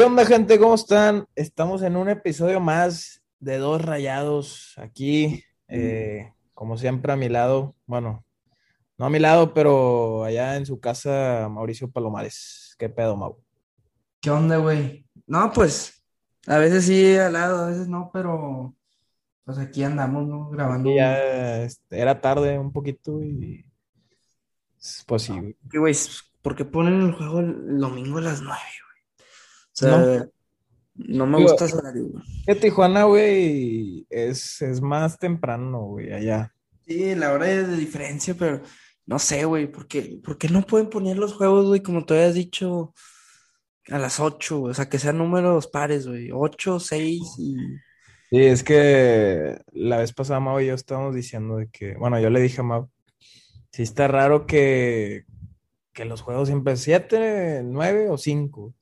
¿Qué onda, gente? ¿Cómo están? Estamos en un episodio más de Dos Rayados aquí, eh, como siempre a mi lado, bueno, no a mi lado, pero allá en su casa, Mauricio Palomares. ¿Qué pedo, Mau? ¿Qué onda, güey? No, pues, a veces sí al lado, a veces no, pero pues aquí andamos, ¿no? Grabando. Y ya este, era tarde un poquito y pues sí, güey. ¿Qué, güey? ¿Por qué ponen el juego el domingo a las nueve, güey? No, no me digo, gusta ese horario, güey. que Tijuana, güey, es, es más temprano, güey, allá. Sí, la hora de diferencia, pero no sé, güey, ¿por qué, por qué no pueden poner los juegos, güey, como te habías dicho, a las ocho, güey? O sea, que sean números pares, güey, ocho, seis y... Sí, es que la vez pasada Mau y yo estábamos diciendo de que, bueno, yo le dije a Mau, sí está raro que, que los juegos siempre siete, nueve o cinco,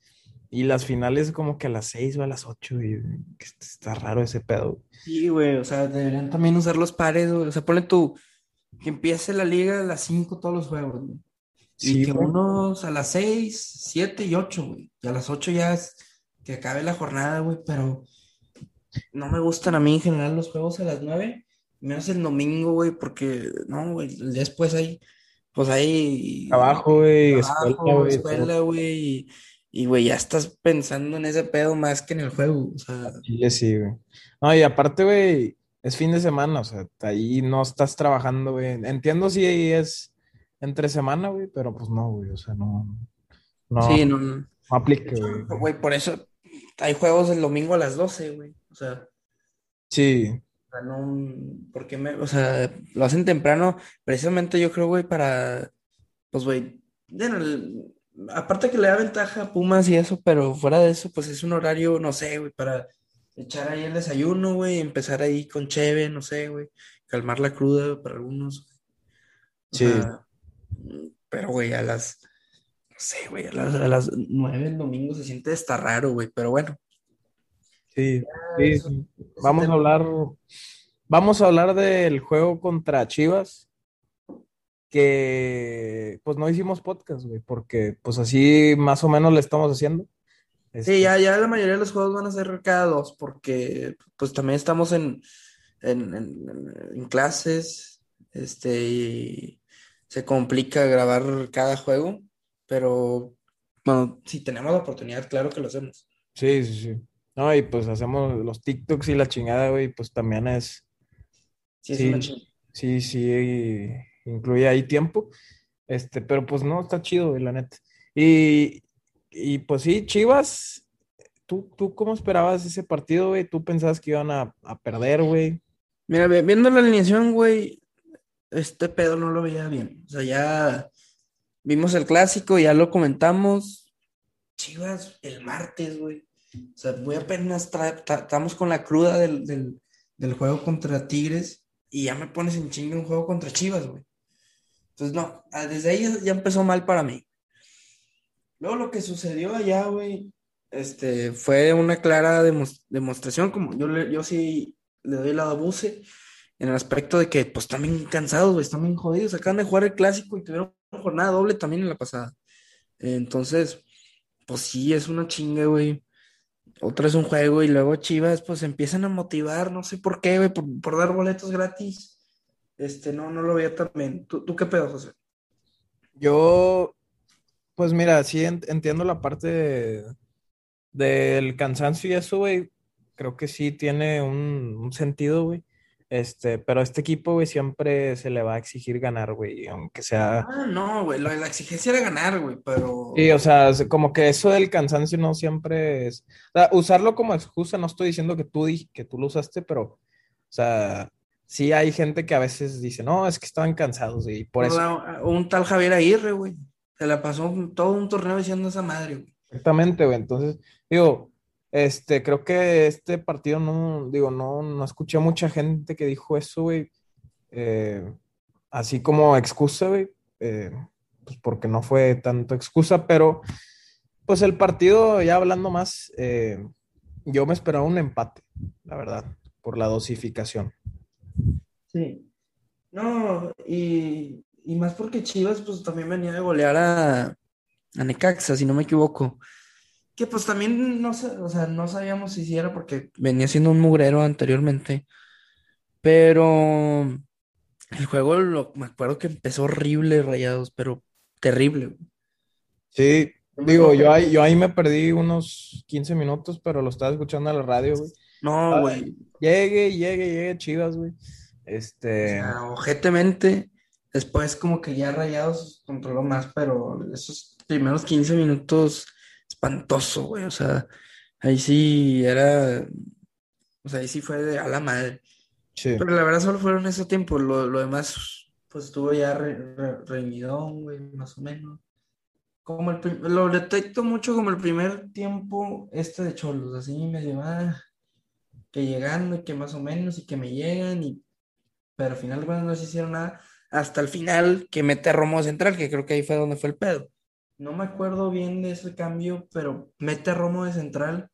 y las finales como que a las seis o a las ocho, y que está raro ese pedo. Sí, güey, o sea, deberían también usar los pares, güey. O sea, ponle tú, que empiece la liga a las 5 todos los juegos, güey. Y Sí, que güey. unos a las 6, 7 y 8, güey. Y a las 8 ya es que acabe la jornada, güey, pero no me gustan a mí en general los juegos a las 9, menos el domingo, güey, porque, no, güey, después hay, pues hay Trabajo, güey, escuela, güey, escuela, güey, y, güey, ya estás pensando en ese pedo más que en el juego, o sea, Chile sí, güey. No, y aparte, güey, es fin de semana, o sea, ahí no estás trabajando, güey. Entiendo si ahí es entre semana, güey, pero pues no, güey, o sea, no, no, sí, no no, no. aplica, güey. Güey, por eso hay juegos el domingo a las 12, güey. O sea, Sí, o sea, no, ¿por qué me, o sea, lo hacen temprano, precisamente yo creo, güey, para, pues, güey, bueno, aparte que le da ventaja a Pumas y eso, pero fuera de eso, pues es un horario, no sé, güey, para echar ahí el desayuno, güey, empezar ahí con cheve, no sé, güey, calmar la cruda para algunos. Sí. pero, güey, a las, no sé, güey, a las, a las nueve el domingo se siente hasta raro, güey, pero bueno. Sí, sí, Eso, Vamos a hablar, vamos a hablar del juego contra Chivas, que pues no hicimos podcast, güey, porque pues así más o menos le estamos haciendo. Sí, Este, ya, ya la mayoría de los juegos van a ser cada dos, porque pues también estamos en, en, en- en clases, este, y se complica grabar cada juego, pero bueno, si tenemos la oportunidad, claro que lo hacemos. sí, sí, sí. No, y pues hacemos los TikToks y la chingada, güey, pues también es, Sí, es una sí, sí, sí, incluye ahí tiempo. Este, pero pues no, está chido, güey, la neta. Y, y pues sí, Chivas, ¿tú, tú cómo esperabas ese partido, güey? ¿Tú pensabas que iban a, a perder, güey? Mira, viendo la alineación, güey, este pedo no lo veía bien. O sea, ya vimos el clásico, ya lo comentamos. Chivas el martes, güey. O sea, muy apenas estamos con la cruda del, del, del juego contra Tigres y ya me pones en chinga un juego contra Chivas, güey. Entonces, no, ah, desde ahí ya, empezó mal para mí. Luego lo que sucedió allá, güey, este, fue una clara demos- demostración, como yo, le- yo sí le doy la abuse en el aspecto de que, pues, bien cansados, güey, están bien jodidos, acaban de jugar el clásico y tuvieron una jornada doble también en la pasada. Entonces, pues sí, es una chinga, güey. Otra es un juego y luego Chivas, pues, empiezan a motivar, no sé por qué, güey, por dar boletos gratis. Este, no, no lo veía también. ¿Tú, tú qué pedo, José? Yo, pues mira, sí en- entiendo la parte de- del cansancio y eso, güey. Creo que sí tiene un, un sentido, güey. Este, pero a este equipo, güey, siempre se le va a exigir ganar, güey, aunque sea... Ah, no, güey, la exigencia era ganar, güey, pero... Sí, o sea, como que eso del cansancio no siempre es... O sea, usarlo como excusa, no estoy diciendo que tú, que tú lo usaste, pero, o sea, sí hay gente que a veces dice, no, es que estaban cansados y por Pero eso... un tal Javier Aguirre, güey. Se la pasó todo un torneo diciendo esa madre, güey. Exactamente, güey. Entonces, digo, este, creo que este partido no, digo, no, no escuché mucha gente que dijo eso, güey. eh, así como excusa, güey. eh, pues porque no fue tanto excusa, pero pues el partido, ya hablando más, eh, yo me esperaba un empate, la verdad, por la dosificación. Sí. No, y, y más porque Chivas, pues también venía de golear a, a Necaxa, si no me equivoco. que pues también no, o sea, no sabíamos si era porque venía siendo un mugrero anteriormente. Pero el juego, lo, me acuerdo que empezó horrible, Rayados, pero terrible. Sí, digo, yo ahí, yo ahí me perdí unos 15 minutos, pero lo estaba escuchando en la radio, güey. No, güey. Llegue, llegue, llegue, chivas, güey. Este. O sea, objetamente, después como que ya Rayados controló más, pero esos primeros 15 minutos, espantoso, güey. O sea, ahí sí era. O sea, ahí sí fue de a la madre. Sí. Pero la verdad solo fueron ese tiempo. Lo, lo demás, pues estuvo ya reñidón, güey, más o menos. Como el lo detecto mucho como el primer tiempo este de Cholos, así me lleva ah, que llegando y que más o menos y que me llegan y pero al final no se hicieron nada hasta el final que mete a Romo central, que creo que ahí fue donde fue el pedo. No me acuerdo bien de ese cambio, pero mete a Romo de central,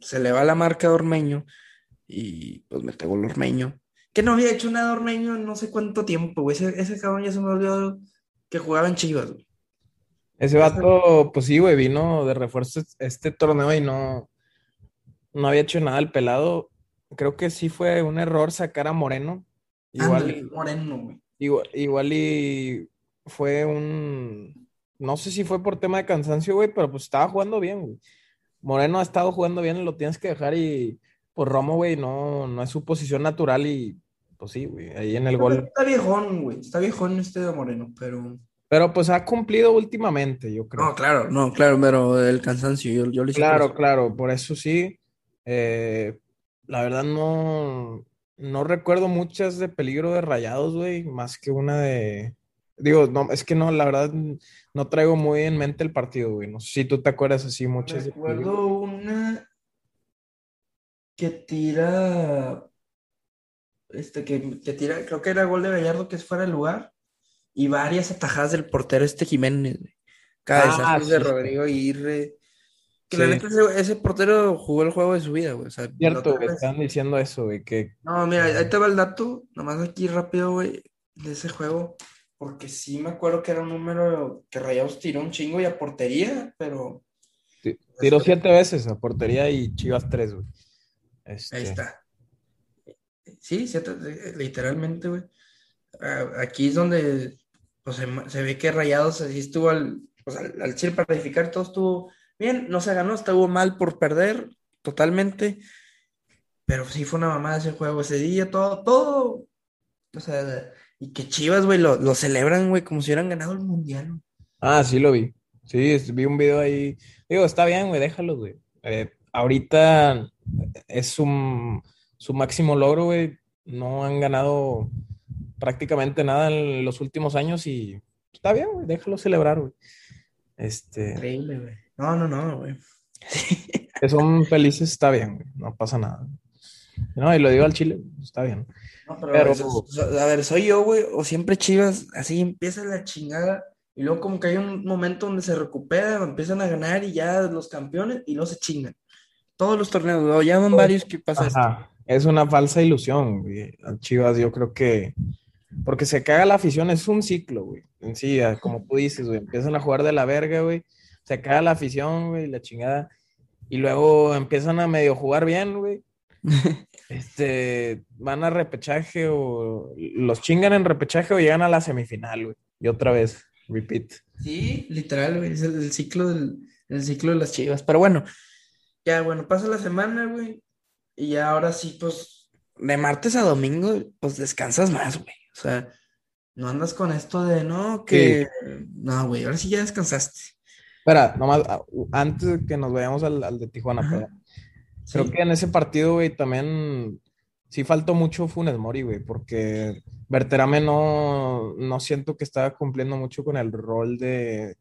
se le va la marca de Ormeño y pues mete gol Ormeño. Que no había hecho nada Ormeño en no sé cuánto tiempo, güey. Ese, ese cabrón ya se me olvidó que jugaba en Chivas, güey. Ese vato, pues sí, güey, vino de refuerzo este torneo y no, no había hecho nada el pelado. Creo que sí fue un error sacar a Moreno. Igual, Moreno, güey. Igual, y fue un. No sé si fue por tema de cansancio, güey, pero pues estaba jugando bien, güey. Moreno ha estado jugando bien, lo tienes que dejar y pues Romo, güey, no, no es su posición natural y pues sí, güey, ahí en el gol. Está viejón, güey, está viejón este de Moreno, pero. Pero pues ha cumplido últimamente, yo creo. No, claro, no, claro, pero el cansancio, yo, yo le Claro, claro, por eso sí. Eh, la verdad no, no recuerdo muchas de peligro de rayados, güey, más que una de. Digo, no, es que no, la verdad no traigo muy en mente el partido, güey. No sé si tú te acuerdas así muchas. Recuerdo una que tira. Este, que, que tira, creo que era gol de Gallardo que es fuera de lugar y varias atajadas del portero este Jiménez, Cada ah, de Rodrigo Aguirre. Que la neta, ese, portero jugó el juego de su vida, güey. O sea, Cierto, güey, están diciendo eso, güey, que... No, mira, ahí te va el dato, nomás aquí rápido, güey, de ese juego. Porque sí me acuerdo que era un número que Rayados tiró un chingo y a portería, pero... tiró este siete veces a portería y Chivas tres, güey. Ahí este. está. Sí, siete, literalmente, güey. Aquí es donde pues, se, ve que Rayados así estuvo al, pues, al, al Chile para edificar, todo estuvo bien, no se ganó, estuvo mal por perder totalmente, pero sí fue una mamada ese juego ese día, todo, todo, o sea, y que Chivas, güey, lo, lo celebran, güey, como si hubieran ganado el Mundial. Ah, sí lo vi, sí, vi un video ahí, digo, está bien, güey, déjalo, güey. Eh, ahorita es su, su máximo logro, güey, no han ganado prácticamente nada en los últimos años y está bien, güey, déjalo celebrar, güey. Este... Increíble, güey. No, no, no, güey. que son felices, está bien, güey, no pasa nada. No, y lo digo al chile, está bien. No, pero, a ver, soy yo, güey, o siempre Chivas, así empieza la chingada y luego como que hay un momento donde se recupera, empiezan a ganar y ya los campeones y luego se chingan. Todos los torneos, lo llaman varios que pasa Es una falsa ilusión, güey. Chivas yo creo que porque se caga la afición, es un ciclo, güey. En sí, como tú dices, güey, empiezan a jugar de la verga, güey. Se caga la afición, güey, la chingada. Y luego empiezan a medio jugar bien, güey. este, van a repechaje o los chingan en repechaje o llegan a la semifinal, güey. Y otra vez, repeat. Sí, literal, güey, es el, ciclo del el ciclo de las chivas. Pero bueno, ya, bueno, pasa la semana, güey. Y ya ahora sí, pues, de martes a domingo, pues descansas más, güey. O sea, no andas con esto de no, que. No, güey, ahora sí ya descansaste. Espera, nomás, ah, antes de que nos vayamos al, de Tijuana, creo que en ese partido, güey, también sí faltó mucho Funes Mori, güey, porque Berterame no, no siento que estaba cumpliendo mucho con el rol de,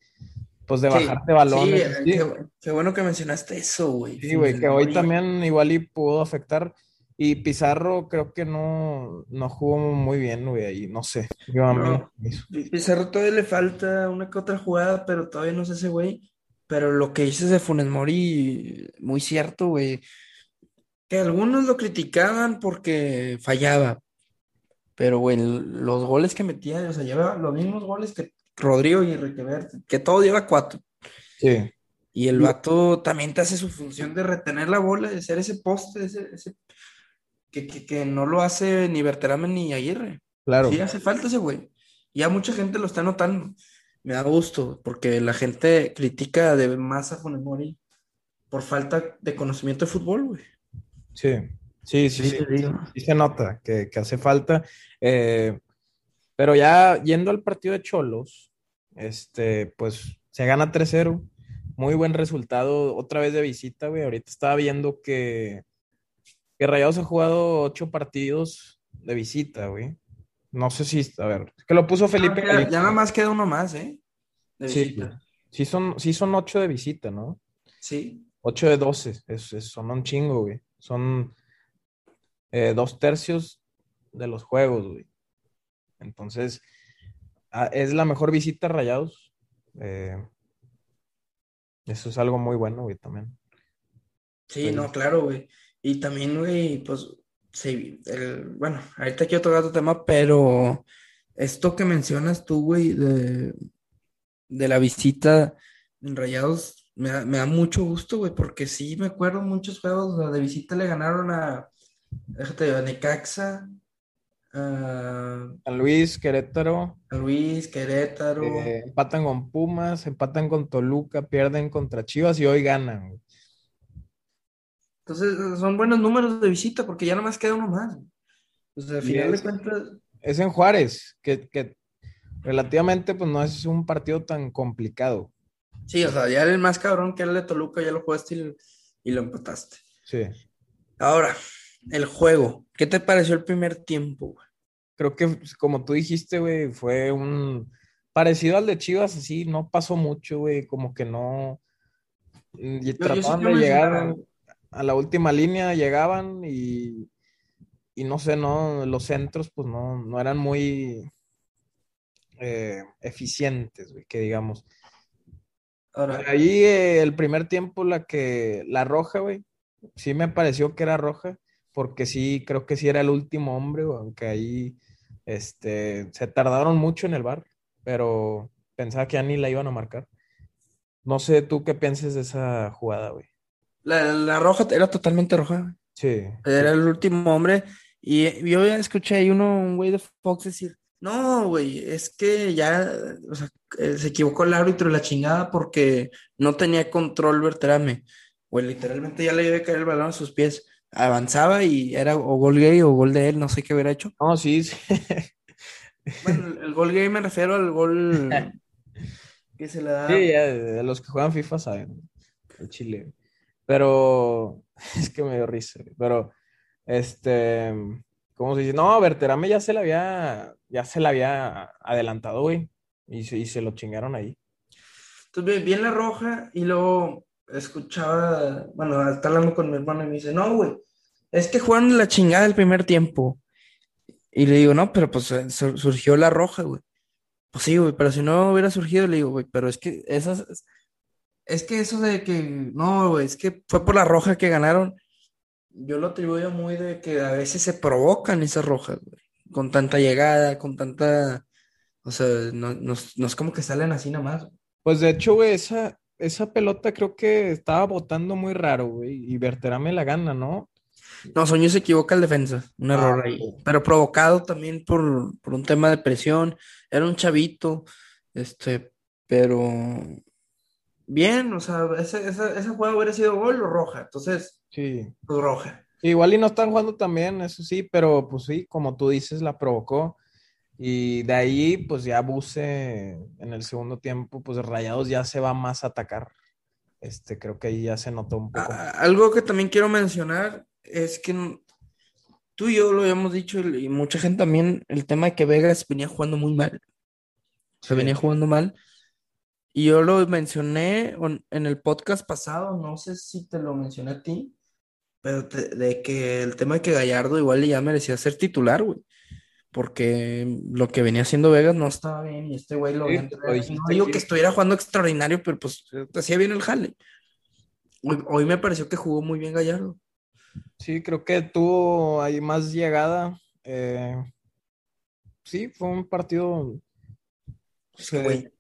pues, de bajarte balones. Sí, Qué, qué, bueno que mencionaste eso, güey. Sí, güey, que hoy también igual y pudo afectar. Y Pizarro creo que no, no jugó muy bien, güey, ahí, no sé. Yo a mí Pizarro todavía le falta una que otra jugada, pero todavía no sé ese güey. Pero lo que dices de Funes Mori, muy cierto, güey. Que algunos lo criticaban porque fallaba. Pero, güey, los goles que metía, o sea, lleva los mismos goles que Rodrigo y Requever, que todo lleva cuatro. Sí. Y el vato también te hace su función de retener la bola, de ser ese poste, ese, ese- que, que- que no lo hace ni Berterame ni Aguirre. Claro. Sí hace falta ese güey. Ya mucha gente lo está notando. Me da gusto, porque la gente critica de más a Funes Mori por falta de conocimiento de fútbol, güey. Sí, sí, sí, sí se nota que, que hace falta. Eh, pero ya yendo al partido de Cholos, este, pues se gana 3-0. Muy buen resultado, otra vez de visita, güey. Ahorita estaba viendo que, que Rayados ha jugado ocho partidos de visita, güey. No sé si, a ver, que lo puso Felipe. Ah, ya, ya nada más queda uno más, ¿eh? De Sí, visita. sí son, sí son ocho de visita, ¿no? Sí. 8 de 12, es, es- son un chingo, güey. Son eh, dos tercios de los juegos, güey. Entonces, ah, es la mejor visita a Rayados. Eh, eso es algo muy bueno, güey, también. Sí, Sí. no, claro, güey. Y también, güey, pues, sí, el, bueno, ahorita quiero tocar otro tema, pero esto que mencionas tú, güey, de, de la visita en Rayados, me da, me da mucho gusto, güey, porque sí me acuerdo muchos juegos de visita le ganaron a, déjate, a Necaxa, a, Luis, Querétaro, a Luis, Querétaro. eh, empatan con Pumas, empatan con Toluca, pierden contra Chivas y hoy ganan, güey. Entonces, son buenos números de visita porque ya nomás queda uno más. O sea, al Y final de es- cuentas, Es en Juárez, que, que relativamente pues no es un partido tan complicado. Sí, o sea, ya el más cabrón que era el de Toluca, ya lo jugaste y, y lo empataste. Sí. Ahora, el juego. ¿Qué te pareció el primer tiempo, güey? Creo que, como tú dijiste, güey, fue un parecido al de Chivas, así, no pasó mucho, güey, como que no. y yo sí trataban de llegar mencionar- a la última línea, llegaban y, y no sé, no, los centros, pues no, no eran muy eh, eficientes, güey, que digamos. Ahora, Ahí eh, el primer tiempo, la que, la roja, güey, sí me pareció que era roja, porque sí, creo que sí era el último hombre, güey, aunque ahí este, se tardaron mucho en el bar, pero pensaba que ya ni la iban a marcar. No sé tú qué pienses de esa jugada, güey. La, la roja era totalmente roja. Sí, Era el último hombre. Y yo ya escuché ahí uno, un güey de Fox decir, no, güey, es que ya, o sea, eh, se equivocó el árbitro y la chingada porque no tenía control Berterame. Güey, literalmente ya le iba a caer el balón a sus pies. Avanzaba y era o gol gay o gol de él, no sé qué hubiera hecho. no, sí, sí. Bueno, el, gol gay me refiero al gol que se le da. Sí, ya, los que juegan FIFA saben, el Chile. Pero es que me dio risa, pero este, ¿cómo se dice? No, Berterame ya se la había, ya se la había adelantado, güey, y se, y se lo chingaron ahí. Entonces vi- en la roja y luego escuchaba, bueno, está hablando con mi hermano y me dice, no, güey, es que jugaron la chingada el primer tiempo. Y le digo, no, pero pues eh, sur- surgió la roja, güey. Pues sí, güey, pero si no hubiera surgido, le digo, güey, pero es que esas, es que eso de que, no, güey, es que fue por la roja que ganaron, yo lo atribuyo muy de que a veces se provocan esas rojas, güey, con tanta llegada, con tanta, o sea, no, no es- no es como que salen así nada más. Pues de hecho, güey, esa, esa pelota creo que estaba botando muy raro, güey, y Berterame la gana, ¿no? No, Soñó se equivoca el defensa, un Ah, error ahí. Pero provocado también por, por un tema de presión. Era un chavito, este, pero bien, o sea, ese, esa, esa jugada hubiera sido gol o roja. Entonces, Sí. pues roja. Igual y no están jugando también, eso sí, pero pues sí, como tú dices, la provocó. Y de ahí, pues ya Buse en el segundo tiempo, pues Rayados ya se va más a atacar. Este, creo que ahí ya se notó un poco. Ah, algo que también quiero mencionar es que tú y yo lo habíamos dicho y y mucha gente también, el tema de que Vegas venía jugando muy mal. Se Sí. venía jugando mal. Y yo lo mencioné on- en el podcast pasado, no sé si te lo mencioné a ti, pero te- de que el tema de que Gallardo igual ya merecía ser titular, güey. Porque lo que venía haciendo Vegas no estaba bien y este güey lo Sí, dijiste No digo que estuviera jugando extraordinario, pero pues hacía bien el jale. Hoy, hoy me pareció que jugó muy bien Gallardo. Sí, creo que tuvo ahí más llegada. eh, sí, fue un partido. Se- güey,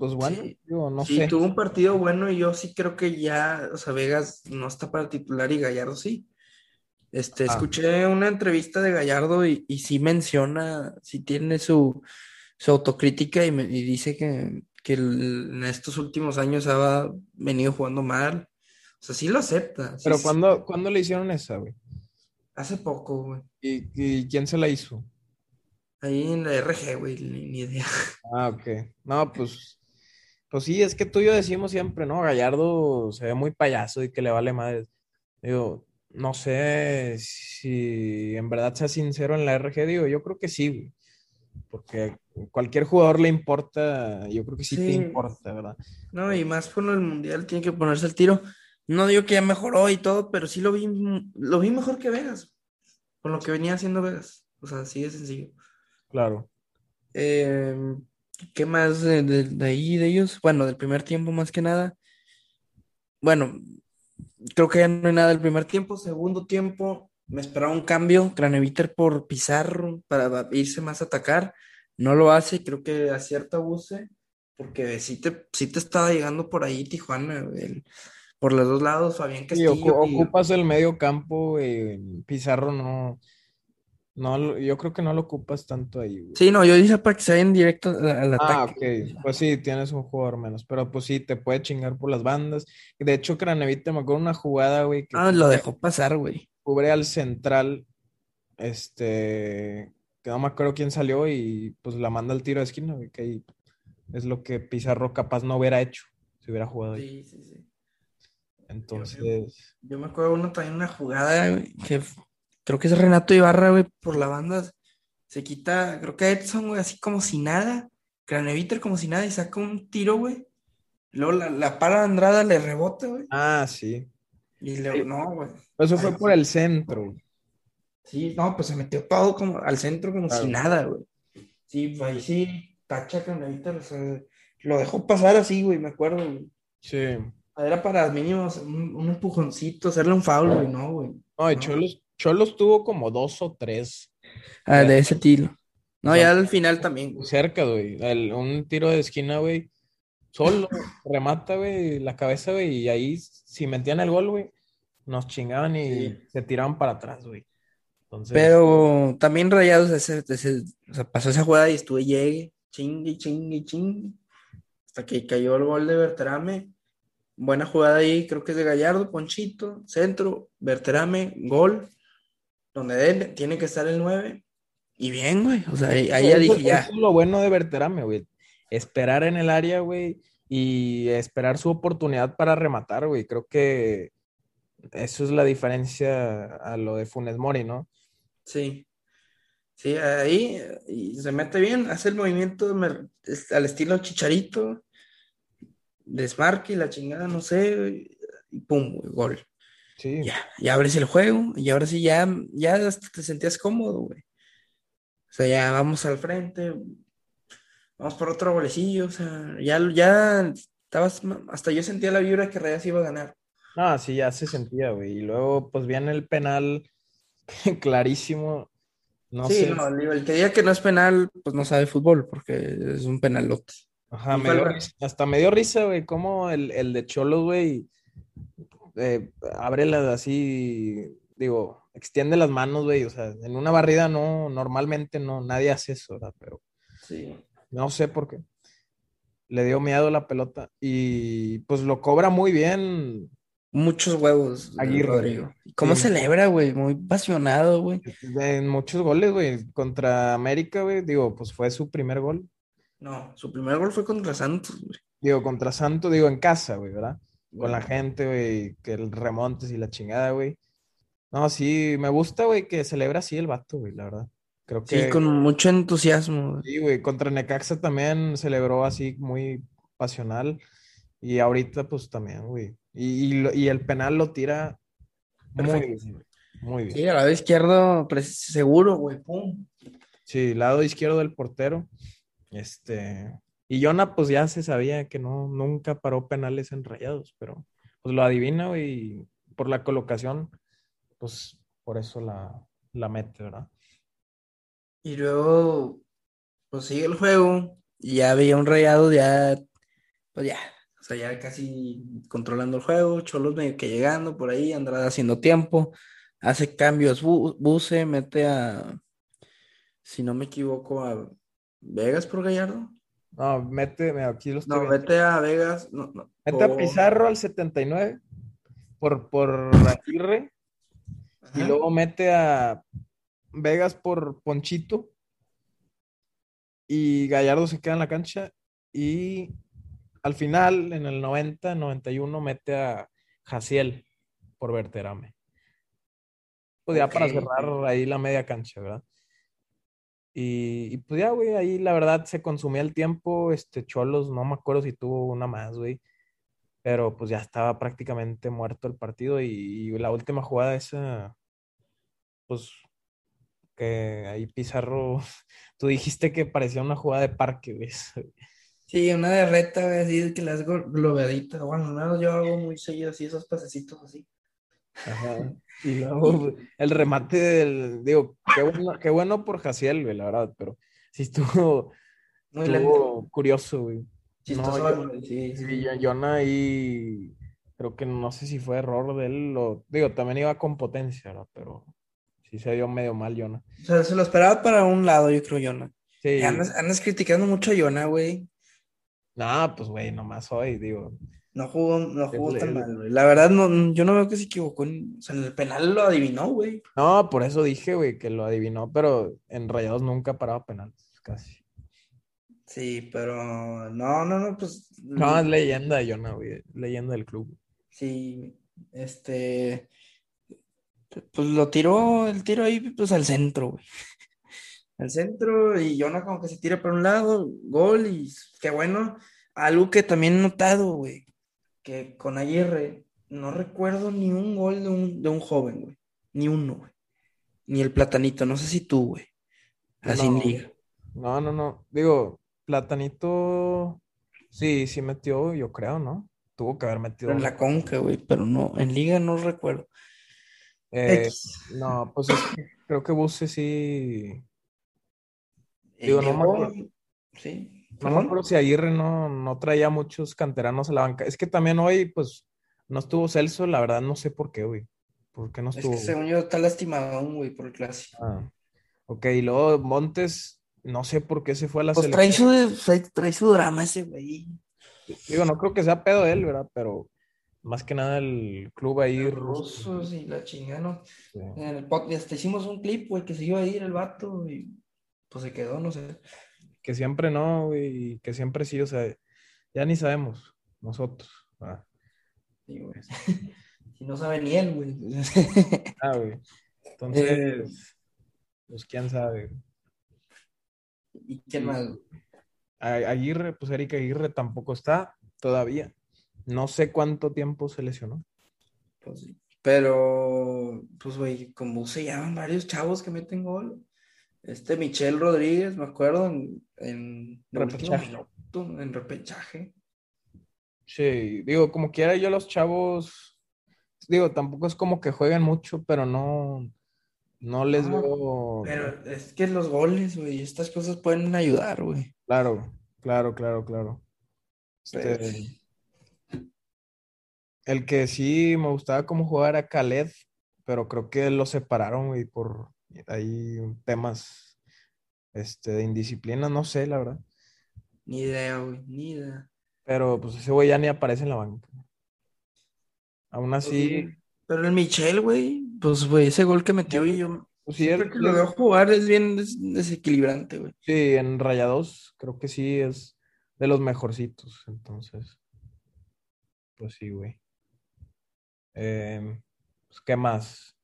pues bueno, Sí. digo, no Sí, sé. tuvo un partido bueno y yo sí creo que ya, o sea, Vegas no está para titular y Gallardo sí. Este, Ah. escuché una entrevista de Gallardo y, y sí menciona, sí tiene su, su autocrítica y, me- y dice que, que el- en estos últimos años ha venido jugando mal. O sea, sí lo acepta. sí, Pero sí. ¿cuándo, ¿cuándo le hicieron esa, güey? Hace poco, güey. ¿Y, y quién se la hizo? Ahí en la RG, güey, ni, ni idea. Ah, ok. No, pues, pues sí, es que tú y yo decimos siempre, ¿no? Gallardo se ve muy payaso y que le vale madre. Digo, no sé si en verdad sea sincero en la RG, digo, yo creo que sí, güey. Porque cualquier jugador le importa, yo creo que sí te Sí. importa, ¿verdad? No, y más por el mundial tiene que ponerse el tiro. No digo que ya mejoró y todo, pero sí lo vi, lo vi mejor que Vegas, con lo que venía haciendo Vegas. O sea, así de sencillo. Claro. Eh, ¿qué más de, de- de ahí de ellos? Bueno, del primer tiempo más que nada. Bueno, creo que ya no hay nada del primer tiempo. Segundo tiempo, me esperaba un cambio. Craneviter por Pizarro para irse más a atacar. No lo hace, creo que acierta Buse, porque sí te, sí te estaba llegando por ahí Tijuana, el- por los dos lados, Fabián Castillo. y- ocupas el medio campo, güey. Pizarro no, no, yo creo que no lo ocupas tanto ahí, güey. Sí, no, yo dije para que se vayan directo al, Ah, ataque. ok. Pues sí, tienes un jugador menos, pero pues sí, te puede chingar por las bandas. De hecho, Cranevita me acuerdo una jugada, güey, que Ah, lo dejó pasar, güey. cubre al central, este, que no me acuerdo quién salió y pues la manda al tiro de esquina, güey, que ahí es lo que Pizarro capaz no hubiera hecho si hubiera jugado ahí. Sí, sí, sí. Entonces, Yo me acuerdo uno también una jugada, güey, que creo que es Renato Ibarra, güey, por la banda. Se quita, creo que Edson, güey, así como si nada. Craneviter como si nada y saca un tiro, güey. Luego la, la para Andrada le rebota, güey. ah, sí. Y le, Sí. no, güey. Eso fue Ay, por el centro. güey. Sí, no, pues se metió todo como al centro como Claro. si nada, güey. Sí, ahí sí, tacha Craneviter, o sea, lo dejó pasar así, güey, me acuerdo, güey. Sí. Era para mínimo un, un empujoncito, hacerle un foul, güey, no, güey. No, y No. Cholos, Cholos tuvo como dos o tres Ah, de ese tiro. No, ya al final también, güey. cerca, güey. El- un tiro de esquina, güey. Solo remata, güey, la cabeza, güey. Y ahí, si metían el gol, güey, nos chingaban y Sí. se tiraban para atrás, güey. Entonces, Pero también Rayados, ese, ese- o sea, pasó esa jugada y estuve llegue, chingue, chingue, chingue, hasta que cayó el gol de Berterame. Buena jugada ahí, creo que es de Gallardo, Ponchito, centro, Berterame, gol, donde él tiene que estar el 9. Y bien, güey, o sea, ahí, ahí ya dije, ya. eso es lo bueno de Berterame, güey. Esperar en el área, güey, y esperar su oportunidad para rematar, güey. Creo que eso es la diferencia a lo de Funes Mori, ¿no? Sí. Sí, ahí y se mete bien, hace el movimiento al estilo Chicharito, desmarque y la chingada, no sé, y pum, güey, gol. Sí. Ya, ya abres el juego y ahora sí ya, ya hasta te sentías cómodo, güey. O sea, ya vamos al frente, vamos por otro golecillo, o sea, ya, ya estabas, hasta yo sentía la vibra que Reyes iba a ganar. No, sí, ya se sentía, güey. Y luego, pues viene el penal clarísimo. No Sí, sé. no, el que diga que no es penal, pues no sabe fútbol, porque es un penalote. Ajá, me dio hasta me dio risa, güey, como el, el de Cholos, güey, eh, ábrelas así, digo, extiende las manos, güey, o sea, en una barrida no, normalmente no, nadie hace eso, ¿verdad? Pero Sí. no sé por qué. Le dio miedo la pelota y pues lo cobra muy bien Muchos huevos, Aguirre. Rodrigo. ¿Y ¿Cómo Sí. celebra, güey? Muy apasionado, güey. en muchos goles, güey, contra América, güey, digo, pues fue su primer gol. No, su primer gol fue contra Santos, güey. Digo, contra Santos, digo, en casa, güey, ¿verdad? Con la gente, güey, que el remontes y la chingada, güey. No, sí, me gusta, güey, que celebra así el vato, güey, la verdad. Creo Sí, que con mucho entusiasmo. güey. sí, güey, contra Necaxa también celebró así muy pasional. Y ahorita, pues también, güey. Y, y, el penal lo tira muy bien, muy bien. Sí, al lado izquierdo, pre- seguro, güey, pum. Sí, lado izquierdo del portero. Este. Y Jonah, pues ya se sabía que no, nunca paró penales en rayados, pero pues lo adivina, y por la colocación, pues por eso la, la mete, ¿verdad? Y luego, pues sigue el juego. Y ya veía un rayado ya pues ya, o sea, ya casi controlando el juego, Cholos medio que llegando por ahí, Andrada haciendo tiempo, hace cambios, Buse mete a, si no me equivoco, a Vegas por Gallardo. No, mete, aquí los No, mete a Vegas. No, Mete a Pizarro al 79 por, por Aguirre. Y luego mete a Vegas por Ponchito. Y Gallardo se queda en la cancha. Y al final, en el 90, 91, mete a Jaciel por Verterame. Pues ya para cerrar ahí la media cancha, ¿verdad? Y, pues ya, güey, ahí la verdad se consumía el tiempo. Este Cholos, no me acuerdo si tuvo una más, güey. Pero pues ya estaba prácticamente muerto el partido. Y, la última jugada esa, pues que ahí Pizarro, tú dijiste que parecía una jugada de parque, güey. Sí, una de reta, güey, así que las globaditas. Bueno, nada, yo hago muy seguido así esos pasecitos así. Ajá. Y luego el remate del, digo, qué bueno, qué bueno por Jaciel, güey, la verdad, pero sí estuvo, curioso, güey. No, sí, sí. Jonah ahí creo que no sé si fue error de él, o, digo, también iba con potencia, ¿no? pero sí se dio medio mal Jonah. O sea, se lo esperaba para un lado, yo creo, Jonah. Sí. Andas, andas criticando mucho a Jonah, güey. No, pues, güey, nomás hoy, digo. No jugó, no jugó tan mal, güey. La verdad, no, yo no veo que se equivocó. o sea, en el penal lo adivinó, güey. No, por eso dije, güey, que lo adivinó, pero en Rayados nunca paraba penales, casi. Sí, pero no, no, no, pues. No, es leyenda, Jonah, güey. Leyenda del club. Sí, este. Pues lo tiró, el tiro ahí, pues al centro, güey. Al centro, y Jonah como que se tira por un lado, gol, y qué bueno. Algo que también he notado, güey que con Aguirre no recuerdo ni un gol de un, de un joven, güey. Ni uno, güey. Ni el platanito, no sé si tú, güey. Así no, liga. No, no, no. Digo, platanito, sí, sí metió, yo creo, ¿no? Tuvo que haber metido. en la conca, güey, pero no, en liga no recuerdo. Eh, no, pues es que creo que Buse sí. Digo, no me Sí. No me acuerdo si Aguirre no, no traía muchos canteranos a la banca. Es que también hoy, pues, no estuvo Celso, la verdad no sé por qué, güey. ¿Por qué no estuvo? Es que según yo está lastimado aún, güey, por el clásico. Ah. Ok, y luego Montes, no sé por qué se fue a la pues selección. Trae su, trae su drama ese güey. Digo, no creo que sea pedo él, ¿verdad? Pero más que nada el club ahí. Los rusos y la chingada, En el podcast hicimos un clip, güey, que se iba a ir el vato y pues se quedó, no sé que siempre no, güey, y que siempre sí, o sea, ya ni sabemos, nosotros. Sí, güey. si no sabe ni él, güey. ah, güey. Entonces, pues quién sabe. ¿Y quién más? Aguirre, pues Erika Aguirre tampoco está todavía. No sé cuánto tiempo se lesionó. Pues sí. Pero, pues, güey, como se llaman varios chavos que meten gol. Este Michel Rodríguez, me acuerdo, en, en repechaje. en repechaje. Sí, digo, como quiera yo los chavos, digo, tampoco es como que jueguen mucho, pero no, no les veo. Pero es que los goles, güey, estas cosas pueden ayudar, güey. Claro, claro, claro, claro. Este, el que sí me gustaba como jugar a Khaled, pero creo que lo separaron, güey, por hay temas este, de indisciplina, no sé, la verdad. Ni idea, güey, ni idea. Pero pues ese güey ya ni aparece en la banca. Aún así. pero el Michel, güey, pues güey, ese gol que metió y yo. Pues sí, que lo veo jugar es bien desequilibrante, güey. Sí, en Rayados creo que sí es de los mejorcitos, entonces. Pues sí, güey. Em, pues, ¿qué más?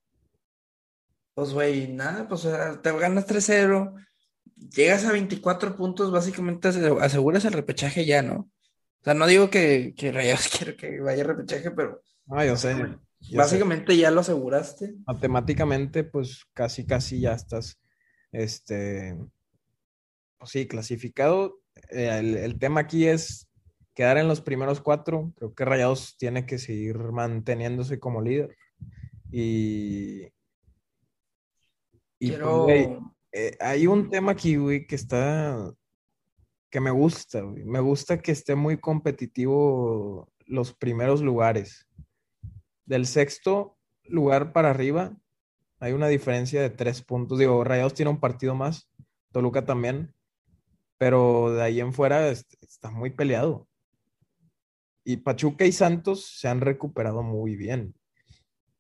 Pues, güey, nada, pues te ganas 3-0, llegas a 24 puntos, básicamente aseguras el repechaje ya, ¿no? O sea, no digo que, que Rayos quiero que vaya a repechaje, pero. Ah, yo sé. básicamente ya lo aseguraste. Matemáticamente, pues casi, casi ya estás, este, pues sí, clasificado. Eh, el, el, tema aquí es quedar en los primeros cuatro. Creo que Rayados tiene que seguir manteniéndose como líder. Y, y pues, eh, hay un tema aquí, güey, que está, que me gusta, güey. Me gusta que esté muy competitivo los primeros lugares. Del sexto lugar para arriba hay una diferencia de tres puntos. Digo, Rayados tiene un partido más, Toluca también, pero de ahí en fuera está muy peleado. Y Pachuca y Santos se han recuperado muy bien.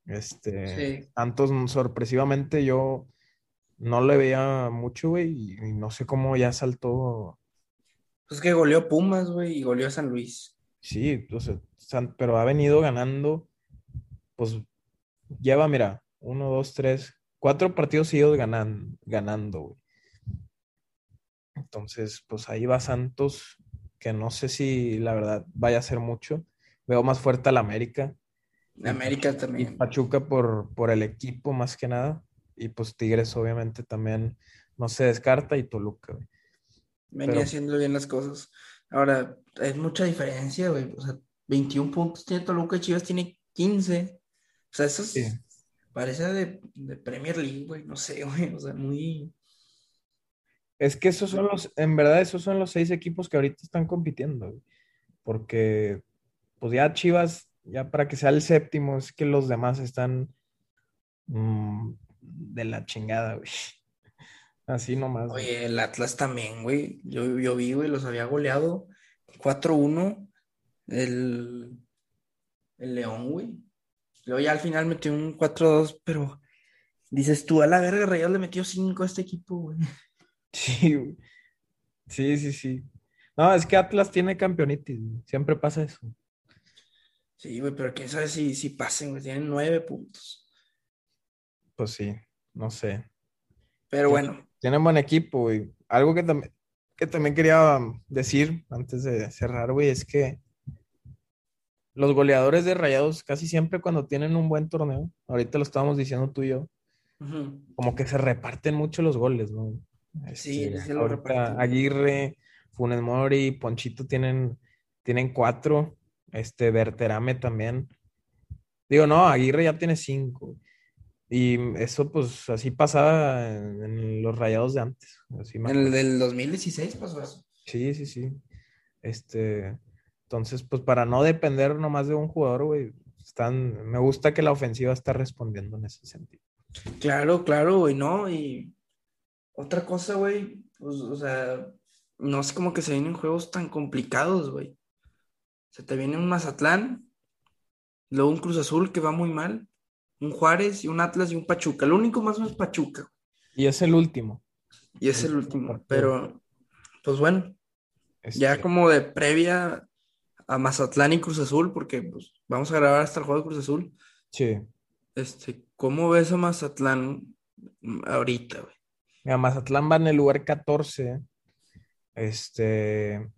Este, Santos sorpresivamente yo no le veía mucho, güey, y, no sé cómo ya saltó. Pues que goleó Pumas, güey, y goleó a San Luis. Sí, entonces, pero ha venido ganando, pues lleva, mira, uno, dos, tres, cuatro partidos seguidos ganan, ganando, güey. Entonces, pues ahí va Santos, que no sé si la verdad vaya a ser mucho. Veo más fuerte al América. América también. Y Pachuca por, por el equipo más que nada. Y pues Tigres obviamente también no se descarta y Toluca, güey. Venía haciendo bien las cosas. Ahora, es mucha diferencia, güey. O sea, 21 puntos tiene Toluca y Chivas tiene 15. O sea, eso parece de, de, Premier League, güey. No sé, güey. O sea, muy. Es que esos son los, en verdad, esos son los seis equipos que ahorita están compitiendo, güey. Porque, pues ya Chivas, ya para que sea el séptimo, es que los demás están mmm, de la chingada, güey. Así nomás. Oye, el Atlas también, güey. Yo, yo vi, güey, los había goleado 4-1 el, el León, güey. Luego ya al final metió un 4-2, pero dices tú, a la verga, Rayos le metió 5 a este equipo, güey. Sí, güey. Sí, sí, sí. No, es que Atlas tiene campeonitis, siempre pasa eso. Sí, güey, pero quién sabe si, si pasen, güey. Tienen 9 puntos. Pues sí, no sé. Pero bueno. Tienen buen equipo, güey. Algo que, también que también quería decir antes de cerrar, güey, es que los goleadores de Rayados casi siempre cuando tienen un buen torneo, ahorita lo estábamos diciendo tú y yo, como que se reparten mucho los goles, ¿no? sí, este, se lo reparten. Aguirre, Funes Mori, Ponchito tienen, tienen cuatro, este, Berterame también. Digo, no, Aguirre ya tiene cinco. Y eso, pues, así pasaba en, los rayados de antes. en el del 2016 pasó eso. Sí, sí, sí. Este, entonces, pues, para no depender nomás de un jugador, güey, están, me gusta que la ofensiva está respondiendo en ese sentido. Claro, claro, güey, ¿no? Y otra cosa, güey, pues, o sea, no sé cómo que se vienen juegos tan complicados, güey. Se te viene un Mazatlán, luego un Cruz Azul que va muy mal, un Juárez y un Atlas y un Pachuca. Lo único más no es Pachuca. Y es el último. Y es el último. Pero, pues bueno, ya este como de previa a Mazatlán y Cruz Azul, porque pues, vamos a grabar hasta el juego de Cruz Azul. Sí. Este, ¿cómo ves a Mazatlán ahorita, güey? Mira, Mazatlán va en el lugar 14. Este,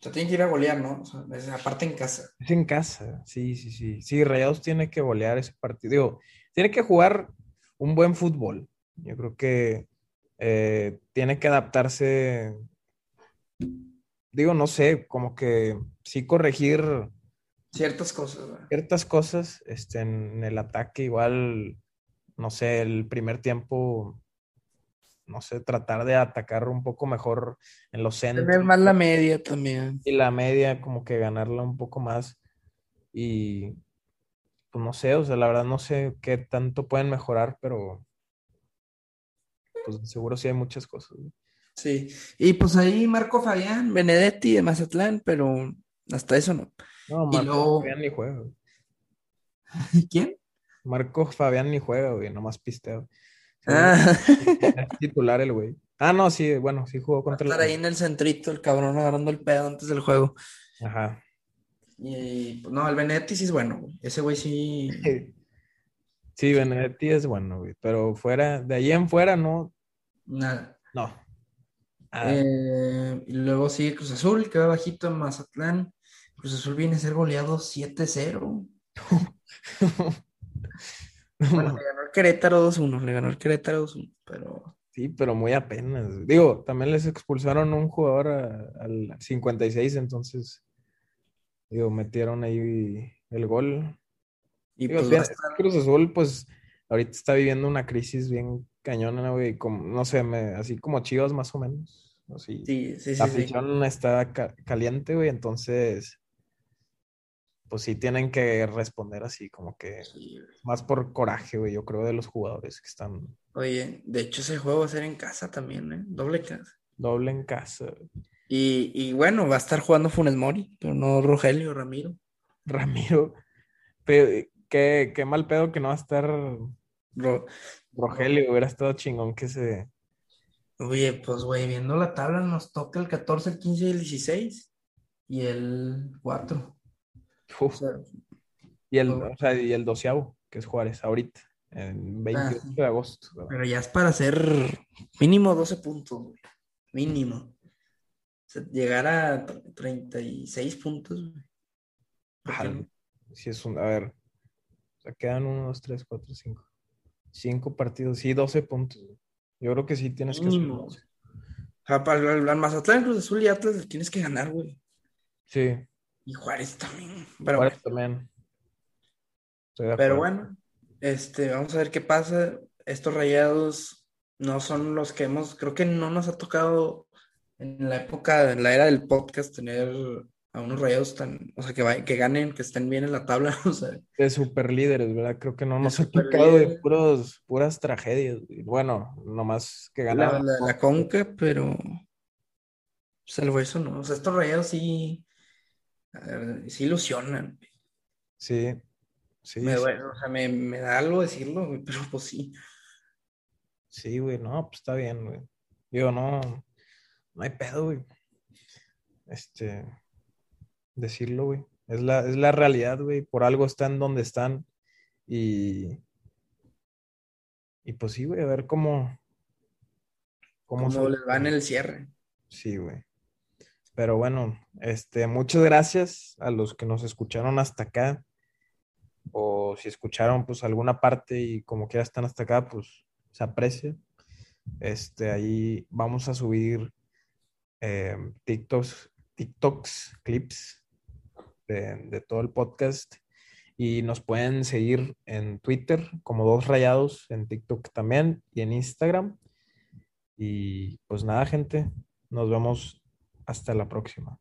o sea, tiene que ir a golear, ¿no? O sea, aparte en casa. Es en casa, sí, sí, sí. Sí, Rayados tiene que golear ese partido. tiene que jugar un buen fútbol. Yo creo que eh, tiene que adaptarse. Digo, no sé, como que sí corregir ciertas cosas. Ciertas cosas este, en el ataque, igual, no sé, el primer tiempo no sé, tratar de atacar un poco mejor en los centros. Tener más la media también. Y la media, como que ganarla un poco más. Y pues no sé, o sea, la verdad no sé qué tanto pueden mejorar, pero pues seguro sí hay muchas cosas. Sí, y pues ahí Marco Fabián, Benedetti de Mazatlán, pero hasta eso no. No, Marco Fabián ni juega. ¿Quién? Marco Fabián ni juega, güey, nomás pisteo. Ah. Es titular el güey. Ah, no, sí, bueno, sí jugó contra el. Estar ahí en el centrito, el cabrón agarrando el pedo antes del juego. Ajá. Y pues, no, el Benetti sí es bueno, Ese güey sí. Sí, Benedetti es bueno, güey. Pero fuera, de ahí en fuera, no. Nada. No. Eh, y luego sigue Cruz Azul, que va bajito en Mazatlán. Cruz Azul viene a ser goleado 7-0. Bueno, le ganó el Querétaro 2-1, le ganó el Querétaro 2-1, pero... Sí, pero muy apenas. Digo, también les expulsaron un jugador al 56, entonces, digo, metieron ahí el gol. Y pues, Cruz Azul, pues, ahorita está viviendo una crisis bien cañona, güey, como, no sé, así como Chivas más o menos. ¿no? Sí, Sí, sí, la sí, sí. afición está ca- caliente, güey, entonces, pues sí tienen que responder así, como que Sí, más por coraje, güey, yo creo, de los jugadores que están Oye, de hecho ese juego va a ser en casa también, ¿eh? Doble casa. doble en casa. Y, y bueno, va a estar jugando Funes Mori, pero no Rogelio Ramiro. Ramiro, pe- qué, qué mal pedo que no va a estar Ro- Rogelio, hubiera estado chingón que se... Oye, pues güey, viendo la tabla nos toca el 14, el 15 y el 16 y el 4. O Uf, sea, y el, o sea, y el doceavo, que es Juárez, ahorita, en 28 sí. de agosto. ¿verdad? pero ya es para hacer mínimo 12 puntos, güey. Mínimo. O sea, llegar a tr- 36 puntos, güey. Si es un, a ver, o sea, quedan 1, 2, 3, 4, 5. 5 partidos, sí, 12 puntos. güey. Yo creo que sí tienes que doce. O sea, para el, Mazatlán, Cruz Azul y Atlas tienes que ganar, güey. Sí, Y Juárez también. Pero Juárez también. Pero bueno, este, vamos a ver qué pasa. Estos rayados no son los que hemos, creo que no nos ha tocado en la época, en la era del podcast, tener a unos rayados tan, o sea, que, que ganen, que estén bien en la tabla, o sea, De super líderes, ¿verdad? Creo que no nos ha tocado de puros, puras tragedias. Bueno, nomás que la, ganaron. la, la Conca, pero salvo eso, no. O sea, estos rayados sí, ver, sí ilusionan. Sí, sí, Me, sí, o sea, me, me da algo decirlo, güey, pero pues sí. sí, güey, no, pues está bien, güey. Digo, no, no hay pedo, güey. Este, decirlo, güey. Es la, es la realidad, güey. Por algo están donde están. Y, y pues sí, güey, a ver cómo, cómo sale. les va en el cierre. Sí, güey. Pero bueno, este, muchas gracias a los que nos escucharon hasta acá. O si escucharon pues alguna parte y como quiera están hasta acá, pues se aprecia. Este, ahí vamos a subir eh, TikToks, TikToks, clips de, de todo el podcast. Y nos pueden seguir en Twitter como Dos Rayados, en TikTok también y en Instagram. Y pues nada, gente, nos vemos hasta la próxima.